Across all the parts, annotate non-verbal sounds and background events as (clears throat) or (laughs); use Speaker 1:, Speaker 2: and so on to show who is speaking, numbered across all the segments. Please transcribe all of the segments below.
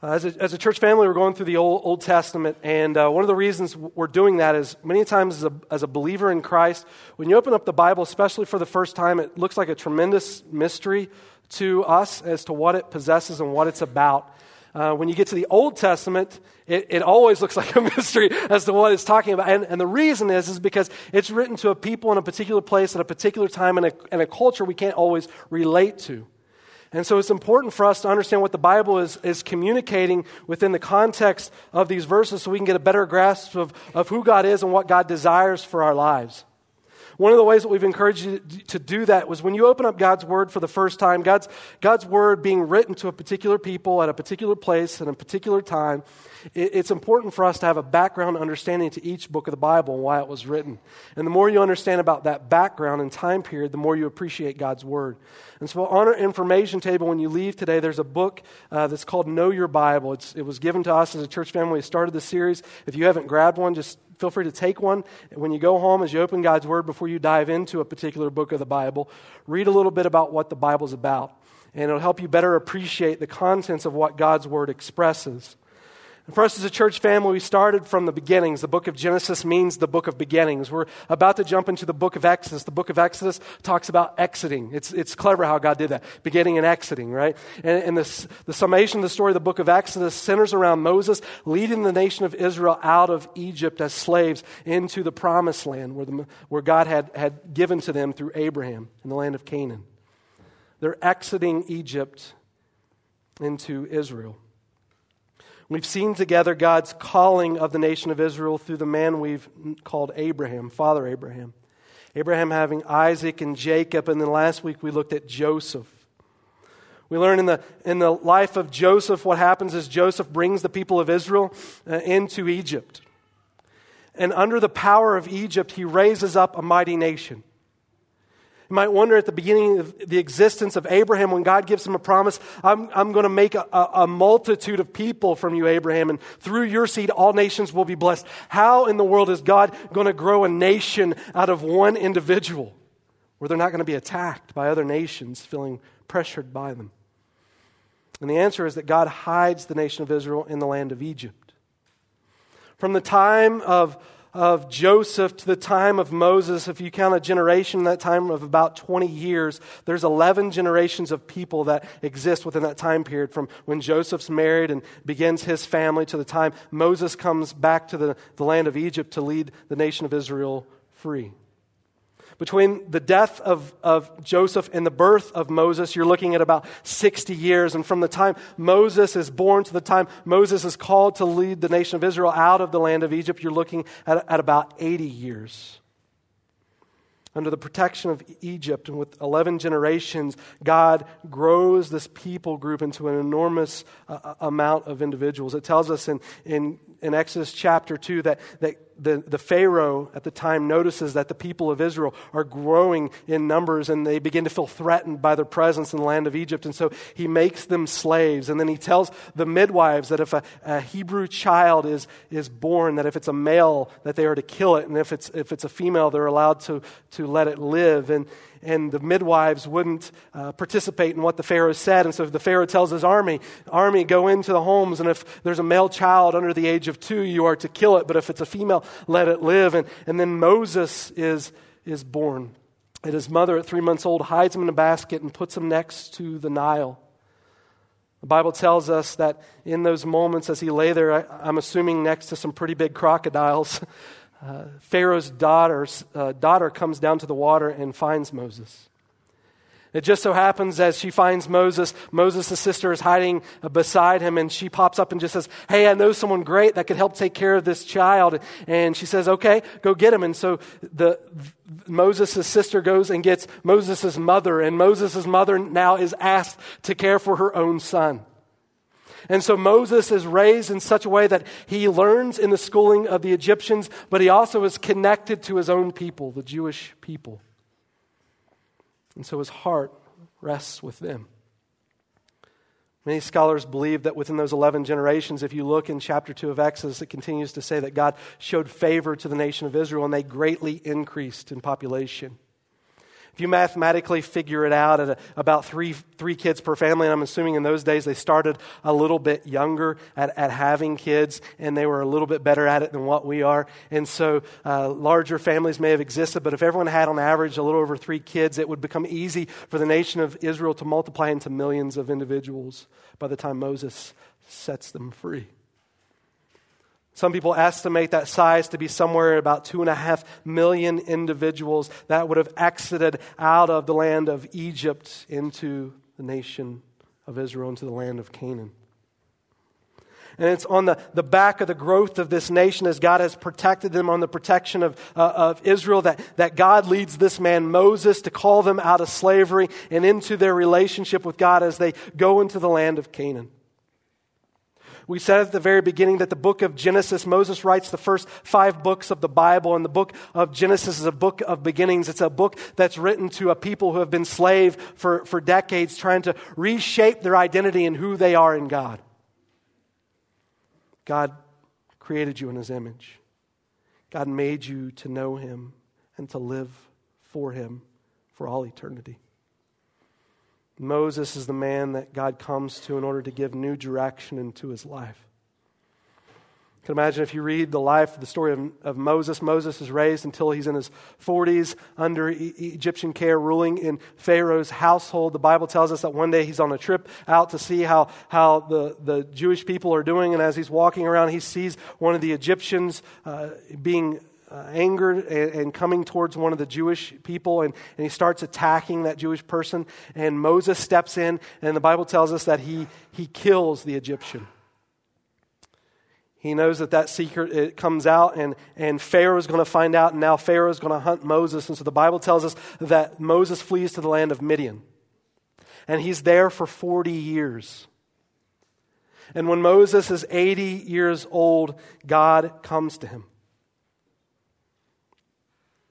Speaker 1: Uh, as, a, as a church family, we're going through the Old, Old Testament, and uh, one of the reasons we're doing that is many times as a, as a believer in Christ, when you open up the Bible, especially for the first time, it looks like a tremendous mystery to us as to what it possesses and what it's about. Uh, when you get to the Old Testament, it, it, always (laughs) looks like a mystery as to what it's talking about. And, and, the reason is, is because it's written to a people in a particular place at a particular time a, in a culture we can't always relate to. And so it's important for us to understand what the Bible is, is communicating within the context of these verses so we can get a better grasp of, of who God is and what God desires for our lives. One of the ways that we've encouraged you to do that was when you open up God's Word for the first time, God's, God's Word being written to a particular people at a particular place at a particular time, it's important for us to have a background understanding to each book of the Bible and why it was written. And the more you understand about that background and time period, the more you appreciate God's Word. And so on our information table, when you leave today, there's a book uh, that's called Know Your Bible. It's, it was given to us as a church family. We started the series. If you haven't grabbed one, just feel free to take one. When you go home, as you open God's Word, before you dive into a particular book of the Bible, read a little bit about what the Bible's about. And it'll help you better appreciate the contents of what God's Word expresses. And for us as a church family, we started from the beginnings. The book of Genesis means the book of beginnings. We're about to jump into the book of Exodus. The book of Exodus talks about exiting. It's, it's clever how God did that, beginning and exiting, right? And, and the, the summation of the story of the book of Exodus centers around Moses leading the nation of Israel out of Egypt as slaves into the promised land where, the, where God had, had given to them through Abraham in the land of Canaan. They're exiting Egypt into Israel. We've seen together God's calling of the nation of Israel through the man we've called Abraham, Father Abraham. Abraham having Isaac and Jacob, and then last week we looked at Joseph. We learn in the, in the life of Joseph what happens is Joseph brings the people of Israel uh, into Egypt. And under the power of Egypt, he raises up a mighty nation. You might wonder at the beginning of the existence of Abraham when God gives him a promise I'm, I'm going to make a, a, multitude of people from you, Abraham, and through your seed all nations will be blessed. How in the world is God going to grow a nation out of one individual where they're not going to be attacked by other nations feeling pressured by them? And the answer is that God hides the nation of Israel in the land of Egypt. From the time of of Joseph to the time of Moses, if you count a generation, that time of about 20 years, there's 11 generations of people that exist within that time period from when Joseph's married and begins his family to the time Moses comes back to the, the land of Egypt to lead the nation of Israel free. Between the death of, of Joseph and the birth of Moses, you're looking at about 60 years. And from the time Moses is born to the time Moses is called to lead the nation of Israel out of the land of Egypt, you're looking at, at about 80 years. Under the protection of Egypt and with 11 generations, God grows this people group into an enormous uh, uh amount of individuals. It tells us in, in, in Exodus chapter 2 that, that the, the Pharaoh at the time notices that the people of Israel are growing in numbers and they begin to feel threatened by their presence in the land of Egypt. And so he makes them slaves. And then he tells the midwives that if a, a Hebrew child is, is born, that if it's a male, that they are to kill it. And if it's, if it's a female, they're allowed to, to let it live. And, and the midwives wouldn't uh, participate in what the Pharaoh said. And so the Pharaoh tells his army, army, go into the homes, and if there's a male child under the age of two, you are to kill it. But if it's a female, let it live. And, and then Moses is, is born. And his mother, at three months old, hides him in a basket and puts him next to the Nile. The Bible tells us that in those moments, as he lay there, I, am assuming next to some pretty big crocodiles, (laughs) uh, Pharaoh's daughter's, uh, daughter comes down to the water and finds Moses. It just so happens as she finds Moses, Moses' sister is hiding beside him, and she pops up and just says, Hey, I know someone great that could help take care of this child. And she says, Okay, go get him. And so the, Moses' sister goes and gets Moses' mother, and Moses' mother now is asked to care for her own son. And so Moses is raised in such a way that he learns in the schooling of the Egyptians, but he also is connected to his own people, the Jewish people. And so his heart rests with them. Many scholars believe that within those 11 generations, if you look in chapter 2 of Exodus, it continues to say that God showed favor to the nation of Israel and they greatly increased in population. If you mathematically figure it out at a, about three, three kids per family, and I'm assuming in those days they started a little bit younger at, at having kids, and they were a little bit better at it than what we are. And so uh, larger families may have existed, but if everyone had on average a little over three kids, it would become easy for the nation of Israel to multiply into millions of individuals by the time Moses sets them free. Some people estimate that size to be somewhere about two and a half million individuals that would have exited out of the land of Egypt into the nation of Israel, into the land of Canaan. And it's on the, the back of the growth of this nation as God has protected them on the protection of, uh, of Israel that, that God leads this man Moses to call them out of slavery and into their relationship with God as they go into the land of Canaan. We said at the very beginning that the book of Genesis, Moses writes the first five books of the Bible, and the book of Genesis is a book of beginnings. It's a book that's written to a people who have been slave for, for decades, trying to reshape their identity and who they are in God. God created you in his image. God made you to know him and to live for him for all eternity. Moses is the man that God comes to in order to give new direction into his life. You can imagine if you read the life, the story of, of Moses. Moses is raised until he's in his 40s under e- Egyptian care, ruling in Pharaoh's household. The Bible tells us that one day he's on a trip out to see how, how the, the Jewish people are doing. And as he's walking around, he sees one of the Egyptians uh, being uh, angered and, and, coming towards one of the Jewish people, and, and he starts attacking that Jewish person. And Moses steps in, and the Bible tells us that he, he kills the Egyptian. He knows that that secret it comes out, and, and Pharaoh is going to find out, and now Pharaoh is going to hunt Moses. And so the Bible tells us that Moses flees to the land of Midian. And he's there for 40 years. And when Moses is 80 years old, God comes to him.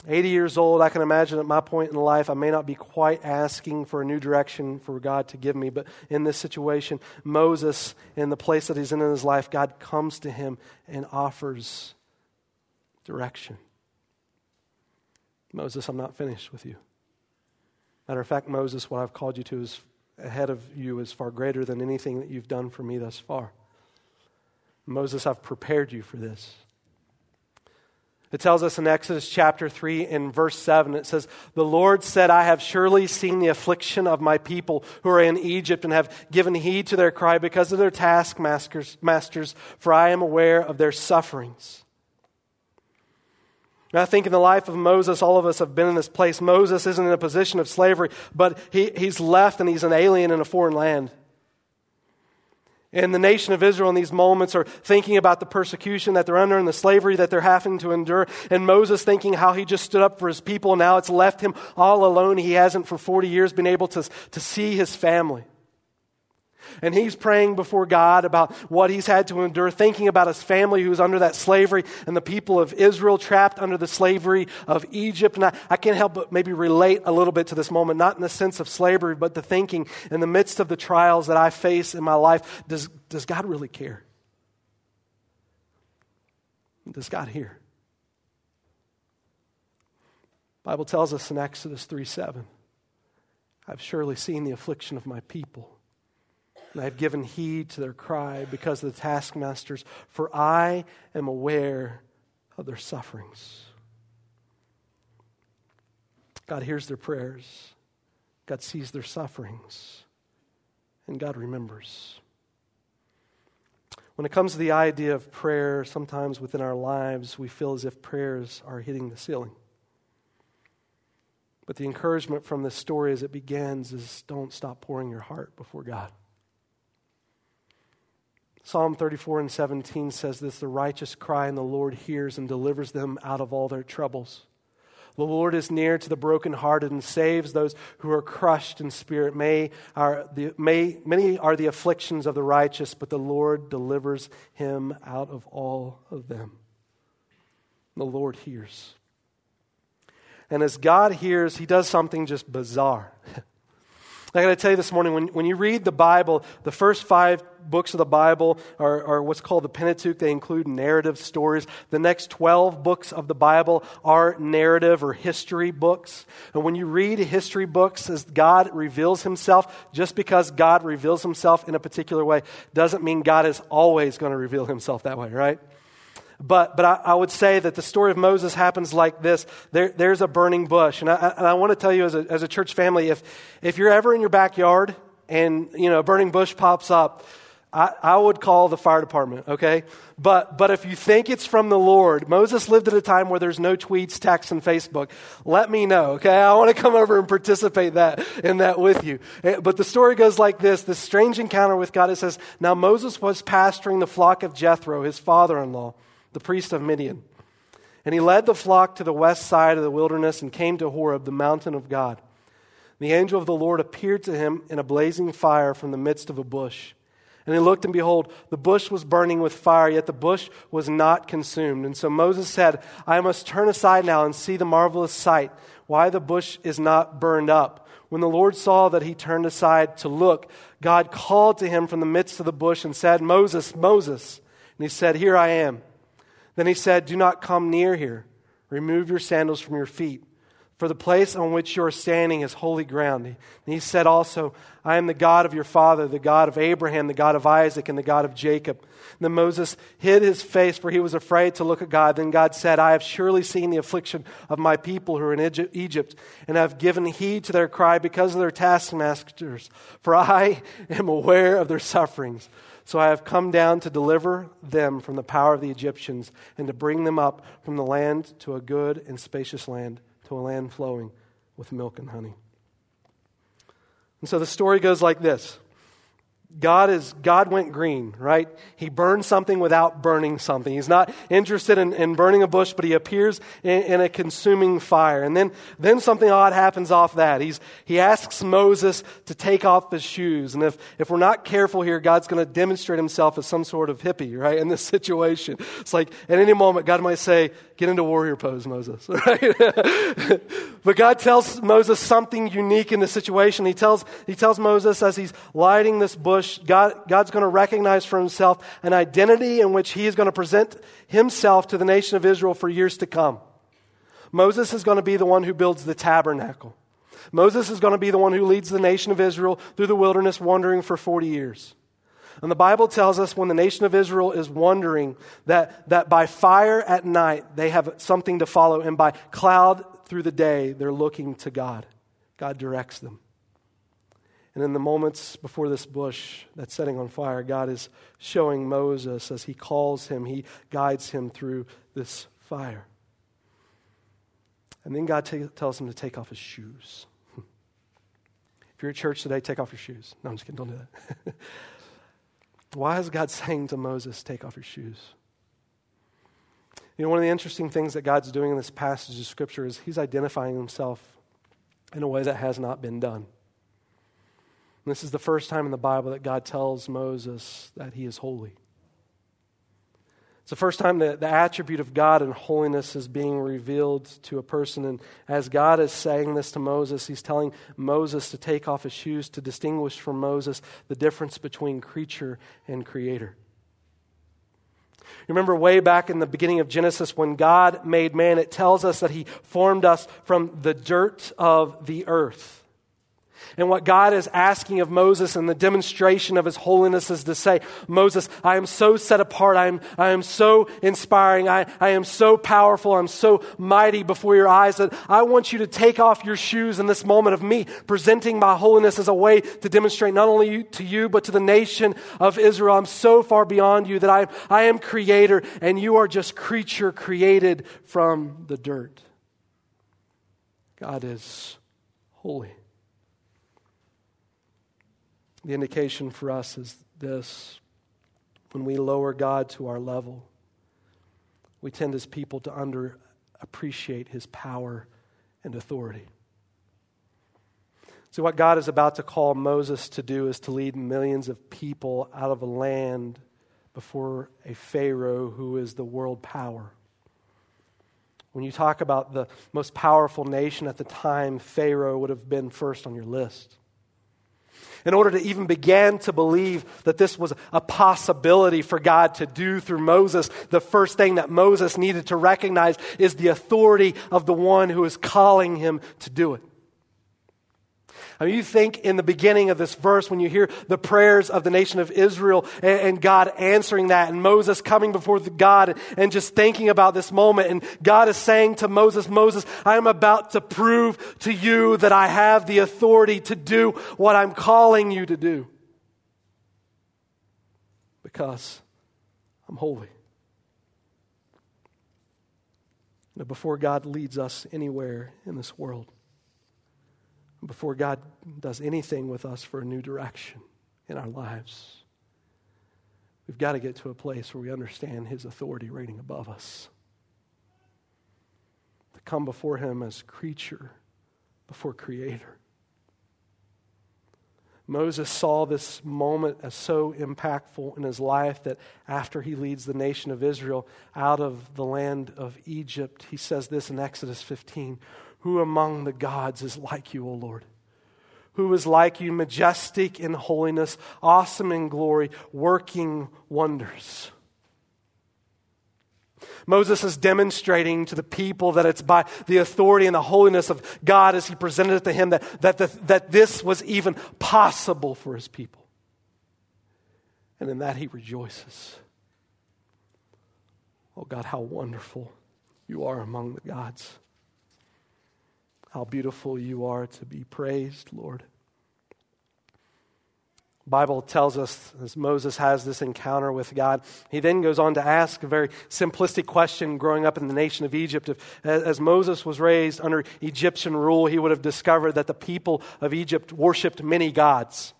Speaker 1: 80 years old, I can imagine at my point in life, I may not be quite asking for a new direction for God to give me, but in this situation, Moses, in the place that he's in in his life, God comes to him and offers direction. Moses, I'm not finished with you. Matter of fact, Moses, what I've called you to is ahead of you is far greater than anything that you've done for me thus far. Moses, I've prepared you for this. It tells us in Exodus chapter 3 in verse 7, it says, The Lord said, I have surely seen the affliction of my people who are in Egypt and have given heed to their cry because of their taskmasters, masters, for I am aware of their sufferings. And I think in the life of Moses, all of us have been in this place. Moses isn't in a position of slavery, but he, he's left and he's an alien in a foreign land. And the nation of Israel in these moments are thinking about the persecution that they're under and the slavery that they're having to endure. And Moses thinking how he just stood up for his people. Now it's left him all alone. He hasn't for 40 years been able to, to see his family. And he's praying before God about what he's had to endure, thinking about his family who's under that slavery and the people of Israel trapped under the slavery of Egypt. And I, I can't help but maybe relate a little bit to this moment, not in the sense of slavery, but the thinking in the midst of the trials that I face in my life, does, does God really care? Does God hear? Bible tells us in Exodus 3 7, I've surely seen the affliction of my people and I have given heed to their cry because of the taskmasters, for I am aware of their sufferings. God hears their prayers, God sees their sufferings, and God remembers. When it comes to the idea of prayer, sometimes within our lives, we feel as if prayers are hitting the ceiling. But the encouragement from this story as it begins is don't stop pouring your heart before God. Psalm 34 and 17 says this The righteous cry, and the Lord hears and delivers them out of all their troubles. The Lord is near to the brokenhearted and saves those who are crushed in spirit. May are the, may, many are the afflictions of the righteous, but the Lord delivers him out of all of them. The Lord hears. And as God hears, he does something just bizarre. (laughs) I got to tell you this morning, when, when you read the Bible, the first five books of the Bible are, are what's called the Pentateuch. They include narrative stories. The next 12 books of the Bible are narrative or history books. And when you read history books as God reveals himself, just because God reveals himself in a particular way doesn't mean God is always going to reveal himself that way, right? But, but I, I, would say that the story of Moses happens like this. There, there's a burning bush. And I, and I want to tell you as a, as a church family, if, if you're ever in your backyard and, you know, a burning bush pops up, I, I would call the fire department, okay? But, but if you think it's from the Lord, Moses lived at a time where there's no tweets, texts, and Facebook. Let me know, okay? I want to come over and participate that, in that with you. Eh, but the story goes like this this strange encounter with God. It says, Now Moses was pasturing the flock of Jethro, his father in law the priest of Midian. And he led the flock to the west side of the wilderness and came to Horeb, the mountain of God. The angel of the Lord appeared to him in a blazing fire from the midst of a bush. And he looked, and behold, the bush was burning with fire, yet the bush was not consumed. And so Moses said, I must turn aside now and see the marvelous sight, why the bush is not burned up. When the Lord saw that he turned aside to look, God called to him from the midst of the bush and said, Moses, Moses. And he said, Here I am. Then he said, Do not come near here. Remove your sandals from your feet, for the place on which you are standing is holy ground. And he said also, I am the God of your father, the God of Abraham, the God of Isaac, and the God of Jacob. And then Moses hid his face, for he was afraid to look at God. Then God said, I have surely seen the affliction of my people who are in Egypt, and have given heed to their cry because of their taskmasters, for I am aware of their sufferings. So I have come down to deliver them from the power of the Egyptians and to bring them up from the land to a good and spacious land, to a land flowing with milk and honey. And so the story goes like this God is God went green, right? He burned something without burning something. He's not interested in, in burning a bush, but he appears in, in, a consuming fire. And then, then something odd happens off that. He's, he asks Moses to take off his shoes. And if, if we're not careful here, God's going to demonstrate himself as some sort of hippie, right? In this (laughs) situation. It's like at any moment, God might say, get into warrior pose, Moses, (laughs) right? but God tells Moses something unique in the situation. He tells, he tells Moses as he's lighting this bush God, God's going to recognize for himself an identity in which he is going to present himself to the nation of Israel for years to come. Moses is going to be the one who builds the tabernacle. Moses is going to be the one who leads the nation of Israel through the wilderness wandering for 40 years. And the Bible tells us when the nation of Israel is wandering that, that by fire at night they have something to follow, and by cloud through the day they're looking to God. God directs them. And in the moments before this bush that's setting on fire, God is showing Moses as he calls him, he guides him through this fire. And then God t- tells him to take off his shoes. (laughs) if you're at church today, take off your shoes. No, I'm just kidding, don't do that. (laughs) Why is God (laughs) saying to Moses, take off your shoes? You know, one of the interesting things that God's doing in this passage of Scripture is He's identifying Himself in a way that has not been done. And this is the first time in the Bible that God tells Moses that he is holy. It's the first time that the attribute of God and holiness is being revealed to a person. And as God is saying this to Moses, he's telling Moses to take off his shoes to distinguish from Moses the difference between creature and creator. You remember way back in the beginning of Genesis when God made man, it tells us that he formed us from the dirt of the earth. And what God is asking of Moses and the demonstration of his holiness is to say, Moses, I am so set apart. I am, I am so inspiring. I, I am so powerful. I'm so mighty before your eyes that I want you to take off your shoes in this moment of me presenting my holiness as a way to demonstrate not only to you, but to the nation of Israel. I'm so far beyond you that I, I am creator and you are just creature created from the dirt. God is holy. The indication for us is this when we lower God to our level, we tend as people to underappreciate his power and authority. So, what God is about to call Moses to do is to lead millions of people out of a land before a Pharaoh who is the world power. When you talk about the most powerful nation at the time, Pharaoh would have been first on your list. In order to even begin to believe that this was a possibility for God to do through Moses, the first thing that Moses needed to recognize is the authority of the one who is calling him to do it. I mean, you think in the beginning of this verse, when you hear the prayers of the nation of Israel and, and God answering that, and Moses coming before God and just thinking about this moment, and God is saying to Moses, Moses, I am about to prove to you that I have the authority to do what I'm calling you to do. Because I'm holy. Before God leads us anywhere in this world, before God does anything with us for a new direction in our lives. We've got to get to a place where we understand His authority reigning above us. To come before Him as creature before Creator. Moses saw this moment as so impactful in his life that after he leads the nation of Israel out of the land of Egypt, he says this in Exodus 15 who among the gods is like you, O Lord? Who is like you, majestic in holiness, awesome in glory, working wonders? Moses is demonstrating to the people that it's by the authority and the holiness of God as he presented it to him that, that, the, that this was even possible for his people. And in that he rejoices. Oh God, how wonderful you are among the gods. How beautiful you are to be praised, Lord. Bible tells us as Moses has this encounter with God, he then goes on to ask a very simplistic question growing up in the nation of Egypt. If, as Moses was raised under Egyptian rule, he would have discovered that the people of Egypt worshiped many gods.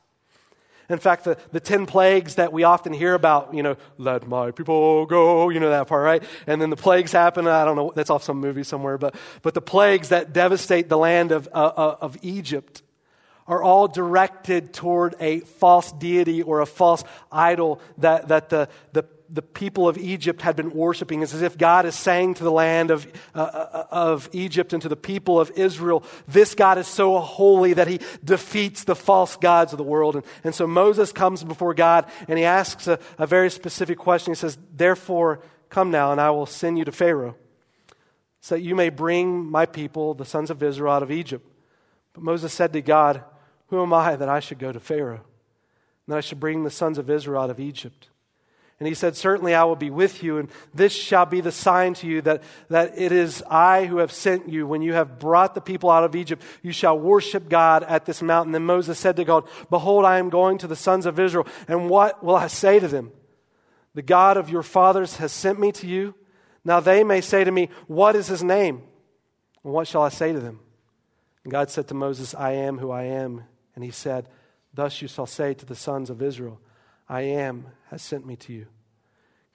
Speaker 1: In fact, the, the 10 plagues that we often hear about, you know, let my people go, you know that part, right? And then the plagues happen. I don't know, that's off some movie somewhere, but, but the plagues that devastate the land of, uh, uh, of Egypt are all directed toward a false deity or a false idol that, that the, the the people of Egypt had been worshiping. It's as if God is saying to the land of, uh, uh, of Egypt and to the people of Israel, this God is so holy that he defeats the false gods of the world. And, and so Moses comes before God and he asks a, a very specific question. He says, Therefore, come now, and I will send you to Pharaoh, so that you may bring my people, the sons of Israel, out of Egypt. But Moses said to God, Who am I that I should go to Pharaoh? And that I should bring the sons of Israel out of Egypt? And he said, Certainly I will be with you, and this shall be the sign to you that, that it is I who have sent you. When you have brought the people out of Egypt, you shall worship God at this mountain. Then Moses said to God, Behold, I am going to the sons of Israel, and what will I say to them? The God of your fathers has sent me to you. Now they may say to me, What is his name? And what shall I say to them? And God said to Moses, I am who I am. And he said, Thus you shall say to the sons of Israel, I am has sent me to you.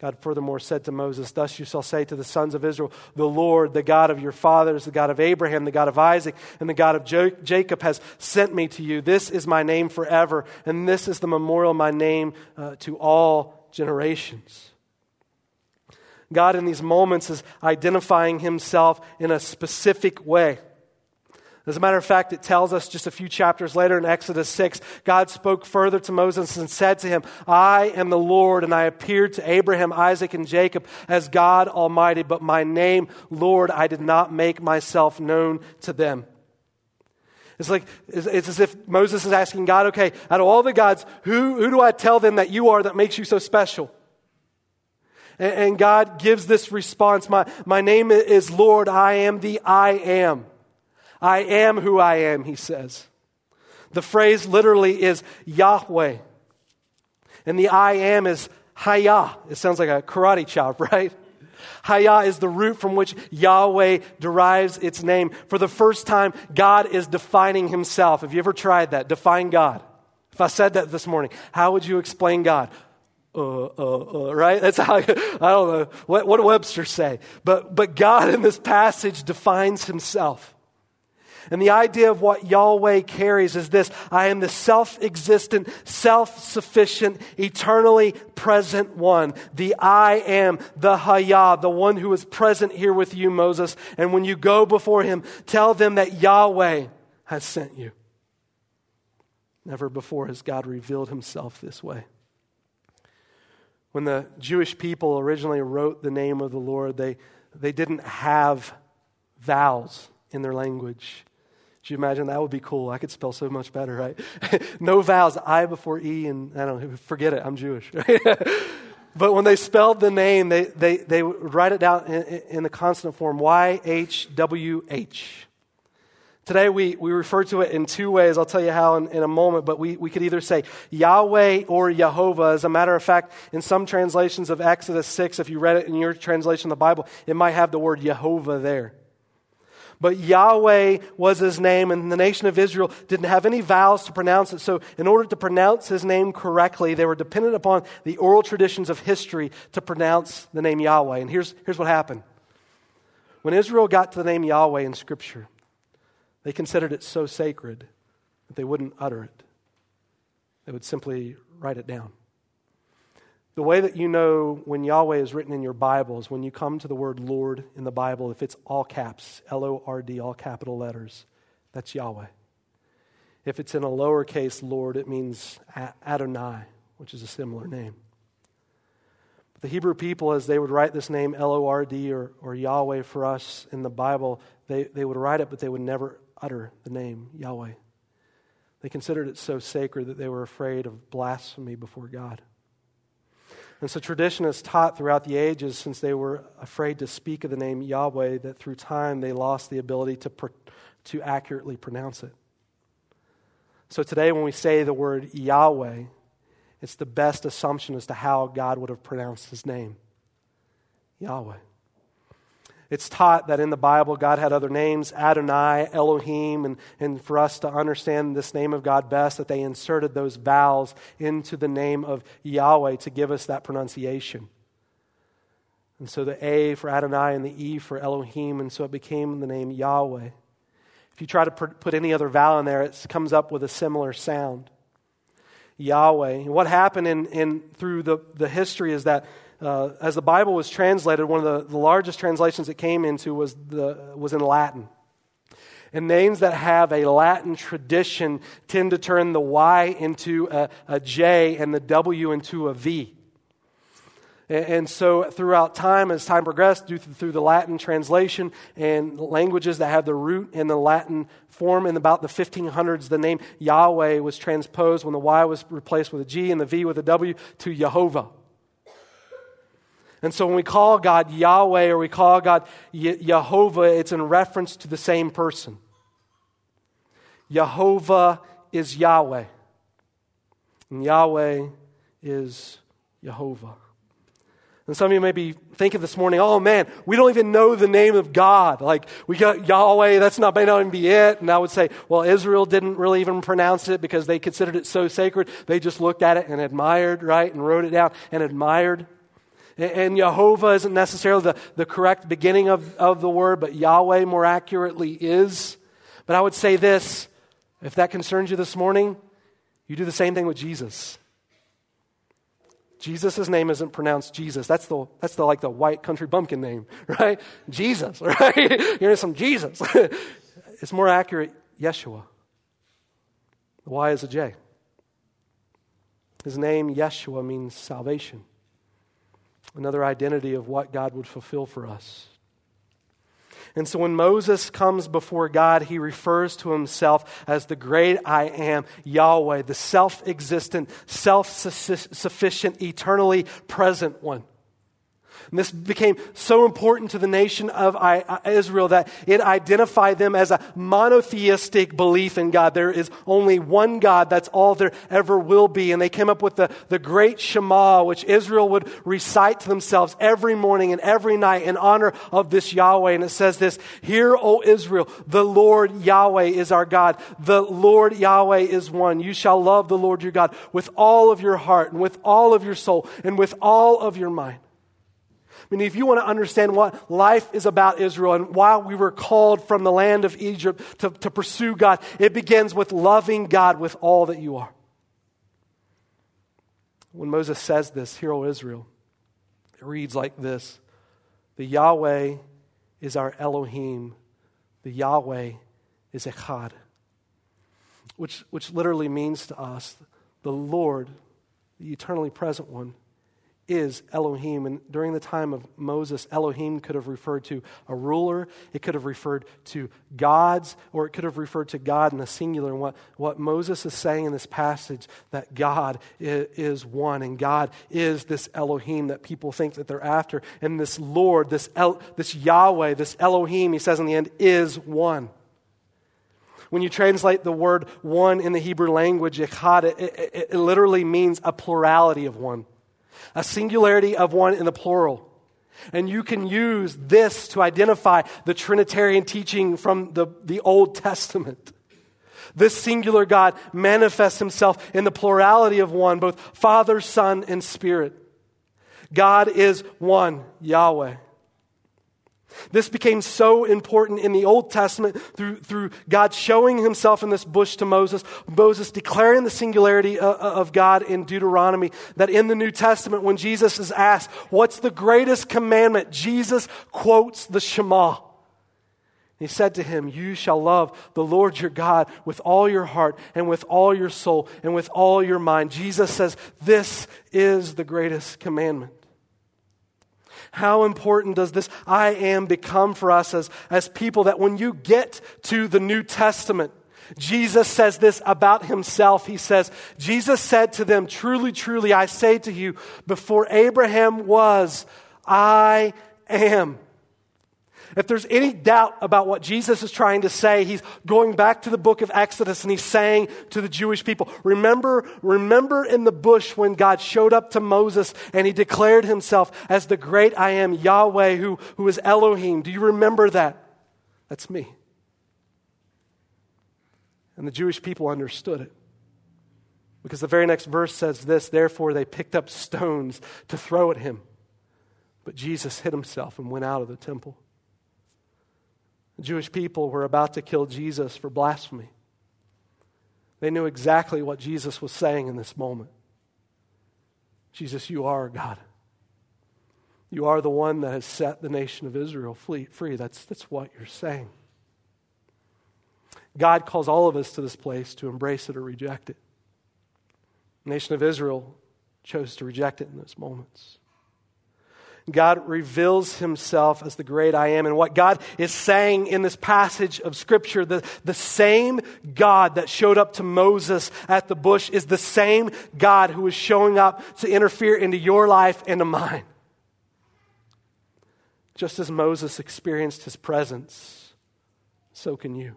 Speaker 1: God furthermore said to Moses, Thus you shall say to the sons of Israel, The Lord, the God of your fathers, the God of Abraham, the God of Isaac, and the God of Jacob has sent me to you. This is my name forever, and this is the memorial my name uh, to all generations. God, in these moments, is identifying himself in a specific way. As a matter of fact, it tells us just a few chapters later in Exodus 6, God spoke further to Moses and said to him, I am the Lord, and I appeared to Abraham, Isaac, and Jacob as God Almighty, but my name, Lord, I did not make myself known to them. It's like, it's as if Moses is asking God, okay, out of all the gods, who, who do I tell them that you are that makes you so special? And, and God gives this response my, my name is Lord, I am the I am. I am who I am, he says. The phrase literally is Yahweh. And the I am is Haya. It sounds like a karate chop, (laughs) right? Haya is the root from which Yahweh derives its name. For the first time, God is defining himself. Have you ever tried that? Define God. If I said that this morning, how would you explain God? Uh, uh, uh, right? That's how I, (laughs) I don't know. What, what Webster say? But, but God in this passage defines himself. And the idea of what Yahweh carries is this I am the self existent, self sufficient, eternally present one. The I am, the Hayah, the one who is present here with you, Moses. And when you go before him, tell them that Yahweh has sent you. Never before has God revealed himself this way. When the Jewish people originally wrote the name of the Lord, they, they didn't have vowels in their language. Could you imagine that would be cool? I could spell so much better, right? (laughs) no vowels, I before E, and I don't know, forget it, I'm Jewish. (laughs) but when they spelled the name, they, they, they would write it down in, in the consonant form Y H W H. Today we, we refer to it in two ways. I'll tell you how in, in a moment, but we, we could either say Yahweh or Jehovah. As a matter of fact, in some translations of Exodus 6, if you read it in your translation of the Bible, it might have the word Jehovah there. But Yahweh was his name, and the nation of Israel didn't have any vowels to pronounce it. So, in order to pronounce his name correctly, they were dependent upon the oral traditions of history to pronounce the name Yahweh. And here's, here's what happened. When Israel got to the name Yahweh in Scripture, they considered it so sacred that they wouldn't utter it, they would simply write it down. The way that you know when Yahweh is written in your Bible is when you come to the word Lord in the Bible, if it's all caps, L O R D, all capital letters, that's Yahweh. If it's in a lowercase Lord, it means Adonai, which is a similar name. But the Hebrew people, as they would write this name L O R D or, or Yahweh for us in the Bible, they, they would write it, but they would never utter the name Yahweh. They considered it so sacred that they were afraid of blasphemy before God. And so tradition has taught throughout the ages, since they were afraid to speak of the name Yahweh, that through time they lost the ability to, to accurately pronounce it. So today, when we say the word Yahweh, it's the best assumption as to how God would have pronounced his name Yahweh. It's taught that in the Bible, God had other names, Adonai, Elohim, and, and for us to understand this name of God best, that they inserted those vowels into the name of Yahweh to give us that pronunciation. And so the A for Adonai and the E for Elohim, and so it became the name Yahweh. If you try to put any other vowel in there, it comes up with a similar sound. Yahweh. And what happened in, in, through the, the history is that uh, as the Bible was translated, one of the, the largest translations it came into was, the, was in Latin. And names that have a Latin tradition tend to turn the Y into a, a J and the W into a V. And, so, throughout time, as time progressed, through the Latin translation and languages that have the root in the Latin form, in about the 1500s, the name Yahweh was transposed when the Y was replaced with a G and the V with a W to Jehovah. And so when we call God Yahweh or we call God Jehovah, it's in reference to the same person. Jehovah is Yahweh, and Yahweh is Jehovah. And some of you may be thinking this morning, oh man, we don't even know the name of God. Like, we got Yahweh, that's not, may not even be it. And I would say, well, Israel didn't really even pronounce it because they considered it so sacred. They just looked at it and admired, right? And wrote it down and admired. And Jehovah isn't necessarily the, the correct beginning of, of the word, but Yahweh more accurately is. But I would say this if that concerns you this morning, you do the same thing with Jesus. Jesus' name isn't pronounced Jesus. That's the, that's the like the white country bumpkin name, (laughs) right? Jesus, (laughs) right? You're some Jesus. (laughs) it's more accurate, Yeshua. The Y is a J. His name, Yeshua, means salvation another identity of what God would fulfill for us. And so when Moses comes before God, he refers to himself as the great I am, Yahweh, the self existent, self sufficient, eternally present one. And this became so important to the nation of uh, Israel that it identified them as a monotheistic belief in God. There is only one God. That's all there ever will be. And they came up with the, the great Shema, which Israel would recite to themselves every morning and every night in honor of this Yahweh. And it says this, Hear, O Israel, the Lord Yahweh is our God. The Lord Yahweh is one. You shall love the Lord your God with all of your heart and with all of your soul and with all of your mind. I mean, if you want to understand what life is about Israel and why we were called from the land of Egypt to, to pursue God, it begins with loving God with all that you are. When Moses says this, Hear, O Israel, it reads like this The Yahweh is our Elohim, the Yahweh is Echad. which, which literally means to us the Lord, the eternally present one, is Elohim. And during the time of Moses, Elohim could have referred to a ruler, it could have referred to gods, or it could have referred to God in the singular. And what, what Moses is saying in this passage, that God is, one, and God is this Elohim that people think that they're after. And this Lord, this, El, this Yahweh, this Elohim, he says in the end, is one. When you translate the word one in the Hebrew language, it, it, it literally means a plurality of one a singularity of one in the plural. And you can use this to identify the Trinitarian teaching from the, the Old Testament. This singular God manifests himself in the plurality of one, both Father, Son, and Spirit. God is one, Yahweh. This became so important in the Old Testament through, through God showing himself in this bush to Moses, Moses declaring the singularity of, uh, uh, of God in Deuteronomy, that in the New Testament, when Jesus is asked, What's the greatest commandment? Jesus quotes the Shema. He said to him, You shall love the Lord your God with all your heart and with all your soul and with all your mind. Jesus says, This is the greatest commandment. How important does this I am become for us as, as people that when you get to the New Testament, Jesus says this about himself. He says, Jesus said to them, Truly, truly, I say to you, before Abraham was, I am. If there's any doubt about what Jesus is trying to say, he's going back to the book of Exodus and he's saying to the Jewish people, remember, remember in the bush when God showed up to Moses and he declared himself as the great I am Yahweh who, who is Elohim. Do you remember that? That's me. And the Jewish people understood it. Because the very next verse says this, therefore they picked up stones to throw at him. But Jesus hid himself and went out of the temple. The Jewish people were about to kill Jesus for blasphemy. They knew exactly what Jesus was saying in this moment. Jesus, you are God. You are the one that has set the nation of Israel free. That's, that's what you're saying. God calls all of us to this place to embrace it or reject it. The nation of Israel chose to reject it in those moments. God reveals himself as the great I am. And what God is saying in this passage of Scripture, the, the same God that showed up to Moses at the bush is the same God who is showing up to interfere into your life and to mine. Just as Moses experienced his presence, so can you.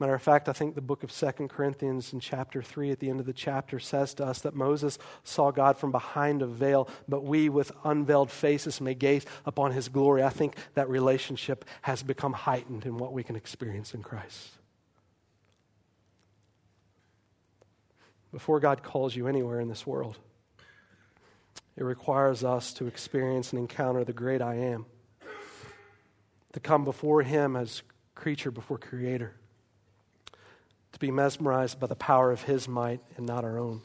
Speaker 1: Matter of fact, I think the book of Second Corinthians in chapter 3, at the end of the chapter, says to us that Moses saw God from behind a veil, but we with unveiled faces may gaze upon his glory. I think that relationship has become heightened in what we can experience in Christ. Before God calls you anywhere in this world, it requires us to experience and encounter the great I am, to come before him as creature before creator be mesmerized by the power of his might and not our own.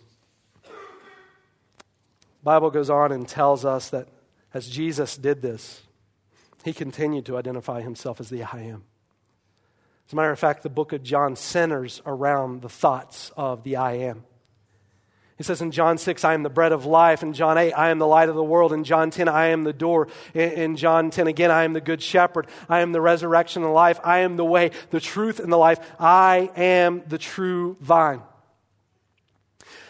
Speaker 1: The Bible goes on and tells us that as Jesus did this, he continued to identify himself as the I am. As a matter of fact, the book of John centers around the thoughts of the I am. He says in John 6, I am the bread of life. In John 8, I am the light of the world. In John 10, I am the door. In John 10, again, I am the good shepherd. I am the resurrection and life. I am the way, the truth, and the life. I am the true vine.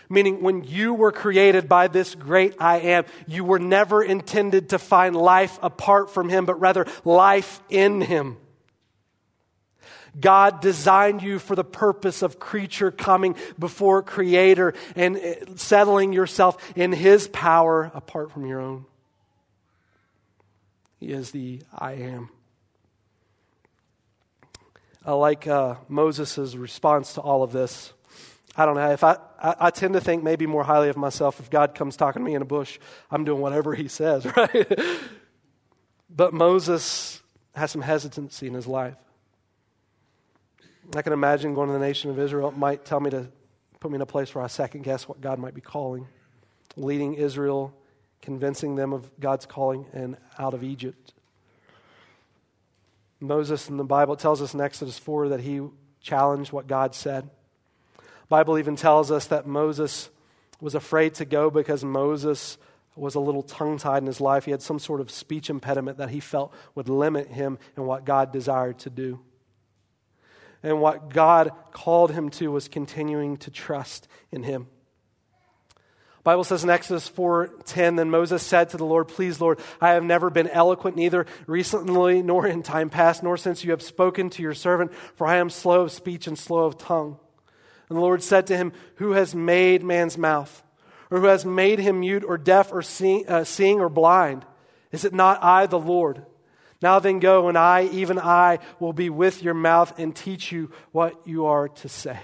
Speaker 1: Meaning, when you were created by this great I am, you were never intended to find life apart from Him, but rather life in Him. God designed you for the purpose of creature coming before Creator and eh, settling yourself in His power apart from your own. He is the I am. I like uh, Moses' response to all of this. I don't know. If I, I, I, tend to think maybe more highly of myself if God comes talking to me in a bush, I'm doing whatever he says, (laughs) right? but Moses has some hesitancy in his life. I can imagine going to the nation of Israel. It might tell me to put me in a place where I second guess what God might be calling, leading Israel, convincing them of God's calling, and out of Egypt. Moses in the Bible tells us in Exodus 4 that he challenged what God said. Bible even tells us that Moses was afraid to go because Moses was a little tongue tied in his life. He had some sort of speech impediment that he felt would limit him in what God desired to do. And what God called him to was continuing to trust in him. Bible says in Exodus 4:10 then Moses said to the Lord please Lord I have never been eloquent neither recently nor in time past nor since you have spoken to your servant for I am slow of speech and slow of tongue. And the Lord said to him who has made man's mouth? Or who has made him mute or deaf or see, uh, seeing or blind? Is it not I the Lord now then go and I even I will be with your mouth and teach you what you are to say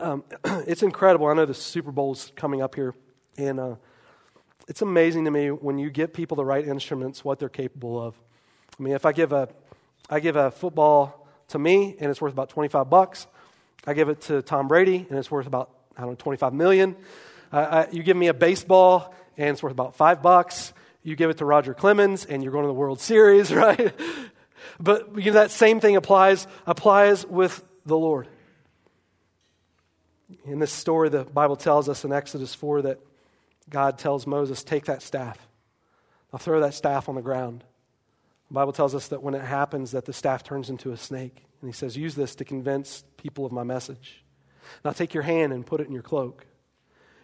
Speaker 1: um, (clears throat) it's incredible. I know the Super Bowl's coming up here, and uh, it's amazing to me when you get people the right instruments, what they're capable of. I mean, if I give a, I give a football to me, and it's worth about 25 bucks. I give it to Tom Brady, and it's worth about, I don't know, 25 million. Uh, I, you give me a baseball, and it's worth about five bucks. You give it to Roger Clemens, and you're going to the World Series, (laughs) right? but you know, that same thing applies, applies with the Lord. In this story, the Bible tells us in Exodus 4 that God tells Moses, Take that staff. I'll throw that staff on the ground. The Bible tells us that when it happens, that the staff turns into a snake. And he says, Use this to convince people of my message. Now take your hand and put it in your cloak.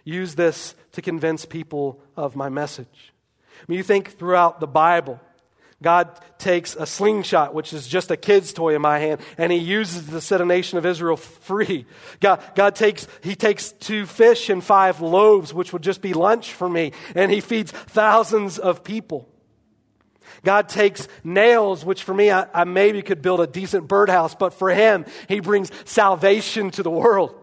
Speaker 1: Use this to convince people of my message. I mean, you think throughout the Bible, God takes a slingshot, which is just a kid's toy in my hand, and he uses it to set a nation of Israel free. God, God takes, he takes two fish and five loaves, which would just be lunch for me, and he feeds thousands of people. God takes nails, which for me, I, I maybe could build a decent birdhouse, but for him, he brings salvation to the world.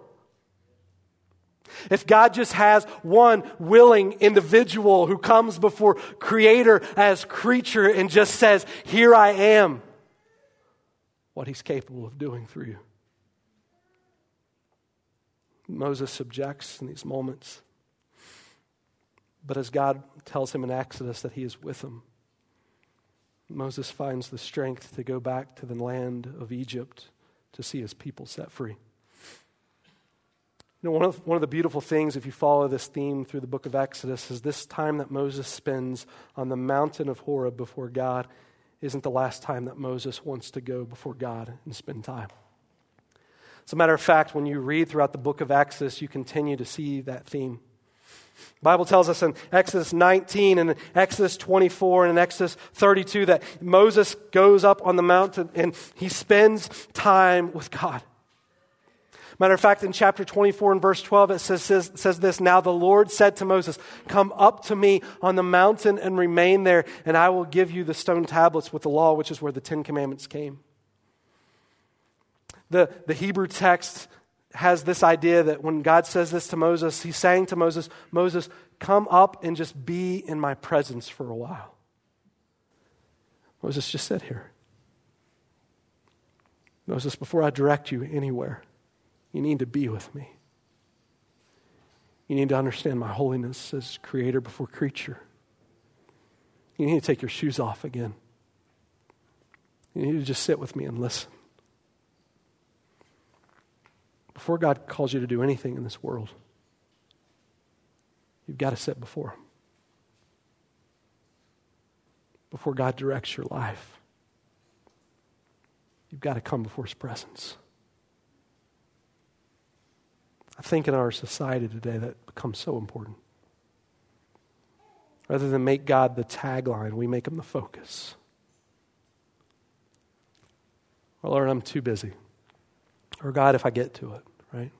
Speaker 1: If God just has one willing individual who comes before Creator as creature and just says, Here I am, what He's capable of doing through you. Moses objects in these moments. But as God tells him in Exodus that He is with him, Moses finds the strength to go back to the land of Egypt to see his people set free. You know, one of, one of the beautiful things, if you follow this theme through the book of Exodus, is this time that Moses spends on the mountain of Horeb before God isn't the last time that Moses wants to go before God and spend time. As a matter of fact, when you read throughout the book of Exodus, you continue to see that theme. The Bible tells us in Exodus 19 and Exodus 24 and in Exodus 32 that Moses goes up on the mountain and he spends time with God. Matter of fact, in chapter 24 and verse 12, it says, says, says this Now the Lord said to Moses, Come up to me on the mountain and remain there, and I will give you the stone tablets with the law, which is where the Ten Commandments came. The, the Hebrew text has this idea that when God says this to Moses, he's saying to Moses, Moses, come up and just be in my presence for a while. Moses, just sit here. Moses, before I direct you anywhere, you need to be with me. You need to understand my holiness as creator before creature. You need to take your shoes off again. You need to just sit with me and listen. Before God calls you to do anything in this world, you've got to sit before Him. Before God directs your life, you've got to come before His presence. I think in our society today that becomes so important. Rather than make God the tagline, we make him the focus. Or, Lord, I'm too busy. Or, God, if I get to it, right?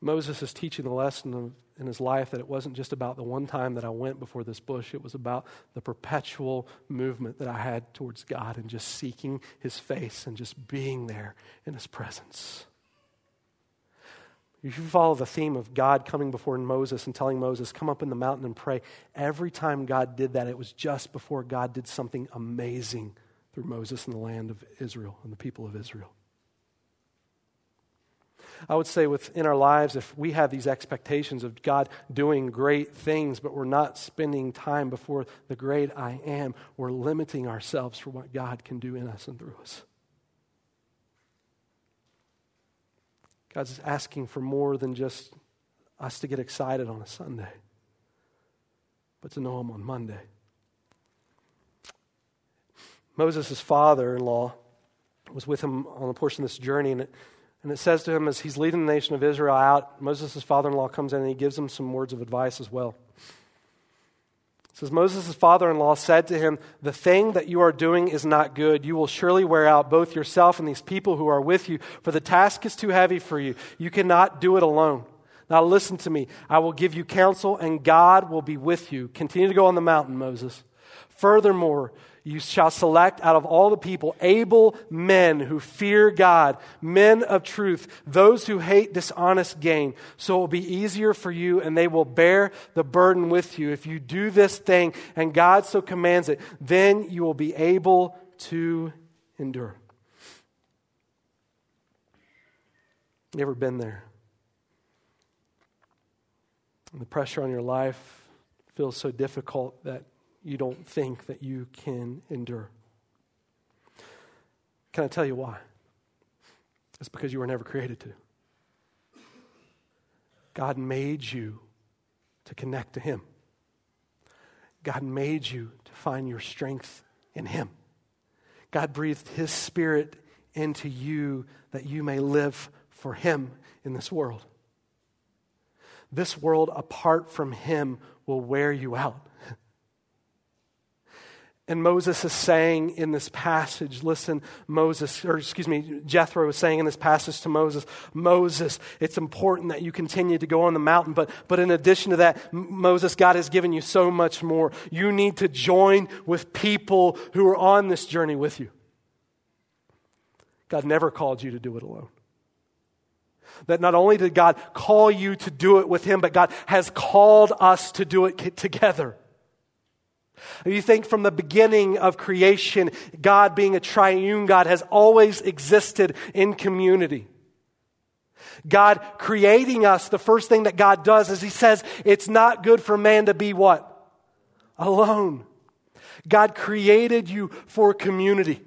Speaker 1: Moses is teaching the lesson of, in his life that it wasn't just about the one time that I went before this bush, it was about the perpetual movement that I had towards God and just seeking his face and just being there in his presence. You follow the theme of God coming before Moses and telling Moses, come up in the mountain and pray, every time God did that, it was just before God did something amazing through Moses in the land of Israel and the people of Israel. I would say within our lives, if we have these expectations of God doing great things, but we're not spending time before the great I am, we're limiting ourselves for what God can do in us and through us. God's asking for more than just us to get excited on a Sunday, but to know Him on Monday. Moses' father in law was with him on a portion of this journey, and it, and it says to him as he's leading the nation of Israel out, Moses' father in law comes in and he gives him some words of advice as well. Says, Moses' father in law said to him, The thing that you are doing is not good. You will surely wear out both yourself and these people who are with you, for the task is too heavy for you. You cannot do it alone. Now listen to me. I will give you counsel, and God will be with you. Continue to go on the mountain, Moses. Furthermore, you shall select out of all the people able men who fear God, men of truth, those who hate dishonest gain. So it will be easier for you, and they will bear the burden with you. If you do this thing, and God so commands it, then you will be able to endure. You ever been there? The pressure on your life feels so difficult that you don't think that you can endure. Can I tell you why? It's because you were never created to. God made you to connect to Him. God made you to find your strength in Him. God breathed His Spirit into you that you may live for Him in this world. This world, apart from Him, will wear you out. (laughs) And Moses is saying in this passage, listen, Moses, or excuse me, Jethro is saying in this passage to Moses, Moses, it's important that you continue to go on the mountain, but, but in addition to that, Moses, God has given you so much more. You need to join with people who are on this journey with you. God never called you to do it alone. That not only did God call you to do it with Him, but God has called us to do it together. You think from the beginning of creation, God being a triune God has always existed in community. God creating us, the first thing that God does is He says, it's not good for man to be what? Alone. God created you for community.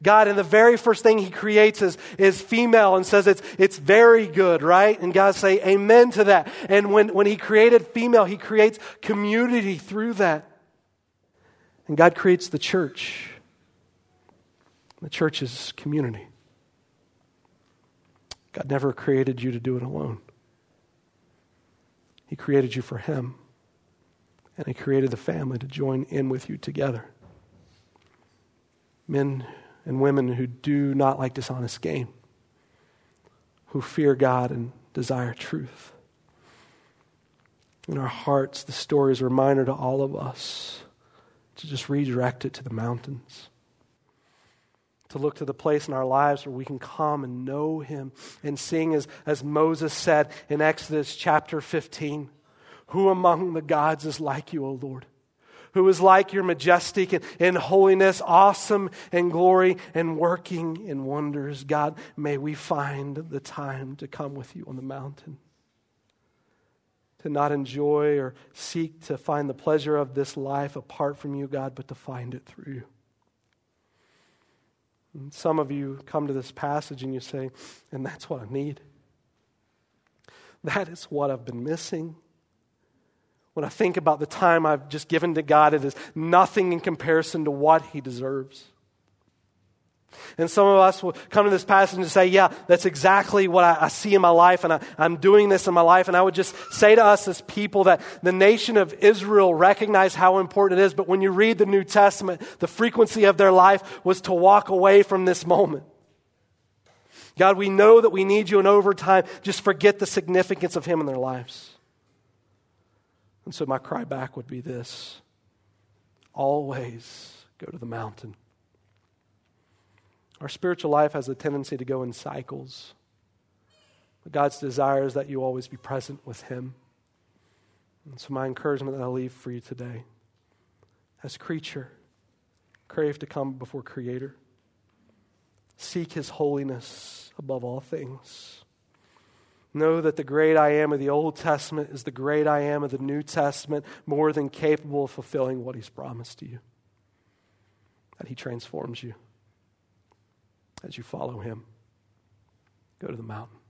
Speaker 1: God, in the very first thing He creates is, is female and says it's, it's very good, right? And God say amen to that. And when, when He created female, He creates community through that. And God creates the church. The church is community. God never created you to do it alone. He created you for Him. And He created the family to join in with you together. Men and women who do not like dishonest gain, who fear God and desire truth. In our hearts, the story is a reminder to all of us to just redirect it to the mountains. To look to the place in our lives where we can come and know Him and sing, as, as Moses said in Exodus chapter 15 Who among the gods is like you, O Lord? Who is like your majestic in, in holiness, awesome in glory, and working in wonders. God, may we find the time to come with you on the mountain. To not enjoy or seek to find the pleasure of this life apart from you, God, but to find it through you. And some of you come to this passage and you say, and that's what I need. That is what I've been missing. When I think about the time I've just given to God, it is nothing in comparison to what He deserves. And some of us will come to this passage and say, Yeah, that's exactly what I, I see in my life, and I, I'm doing this in my life. And I would just say to us as people that the nation of Israel recognized how important it is, but when you read the New Testament, the frequency of their life was to walk away from this moment. God, we know that we need you, and over time, just forget the significance of Him in their lives. And so my cry back would be this always go to the mountain. Our spiritual life has a tendency to go in cycles. But God's desire is that you always be present with Him. And so, my encouragement that I leave for you today as creature, crave to come before Creator. Seek his holiness above all things. Know that the great I am of the Old Testament is the great I am of the New Testament, more than capable of fulfilling what he's promised to you. That he transforms you as you follow him. Go to the mountain.